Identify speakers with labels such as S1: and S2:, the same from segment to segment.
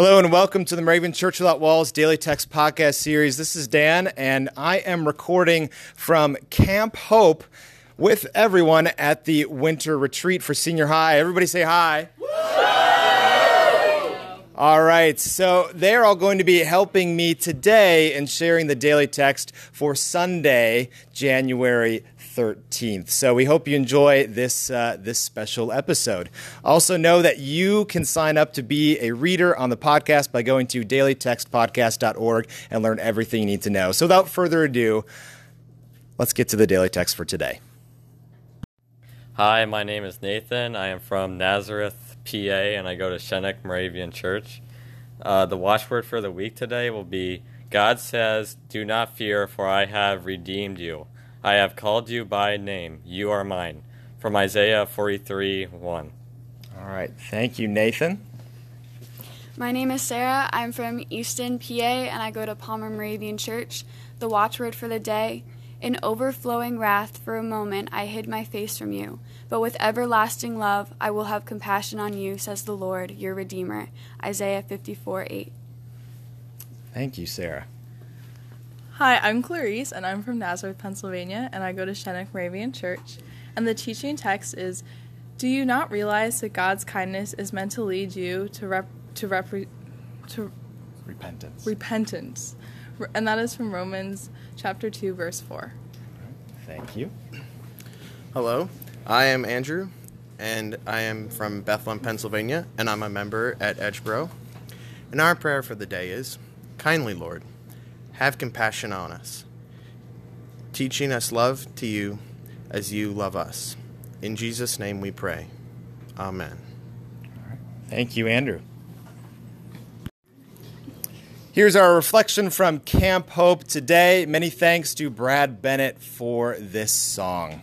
S1: Hello and welcome to the Moravian Church Without Walls Daily Text Podcast Series. This is Dan, and I am recording from Camp Hope with everyone at the winter retreat for senior high. Everybody say hi. All right, so they're all going to be helping me today in sharing the daily text for Sunday, January 13th. So we hope you enjoy this, uh, this special episode. Also, know that you can sign up to be a reader on the podcast by going to dailytextpodcast.org and learn everything you need to know. So without further ado, let's get to the daily text for today.
S2: Hi, my name is Nathan. I am from Nazareth, PA, and I go to Schoeneck Moravian Church. Uh, the watchword for the week today will be God says, Do not fear, for I have redeemed you. I have called you by name. You are mine. From Isaiah 43 1.
S1: All right. Thank you, Nathan.
S3: My name is Sarah. I'm from Easton, PA, and I go to Palmer Moravian Church. The watchword for the day In overflowing wrath, for a moment, I hid my face from you. But with everlasting love, I will have compassion on you, says the Lord, your Redeemer. Isaiah 54 8.
S1: Thank you, Sarah.
S4: Hi, I'm Clarice, and I'm from Nazareth, Pennsylvania, and I go to Schoeneck Moravian Church. And the teaching text is Do you not realize that God's kindness is meant to lead you to, rep- to, rep- to
S1: Repentance.
S4: repentance? And that is from Romans chapter 2, verse 4.
S1: Thank you.
S5: Hello, I am Andrew, and I am from Bethlehem, Pennsylvania, and I'm a member at Edgeboro. And our prayer for the day is Kindly Lord, have compassion on us, teaching us love to you as you love us. In Jesus' name we pray. Amen.
S1: Thank you, Andrew. Here's our reflection from Camp Hope today. Many thanks to Brad Bennett for this song.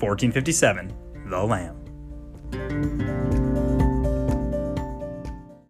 S6: 1457, The Lamb.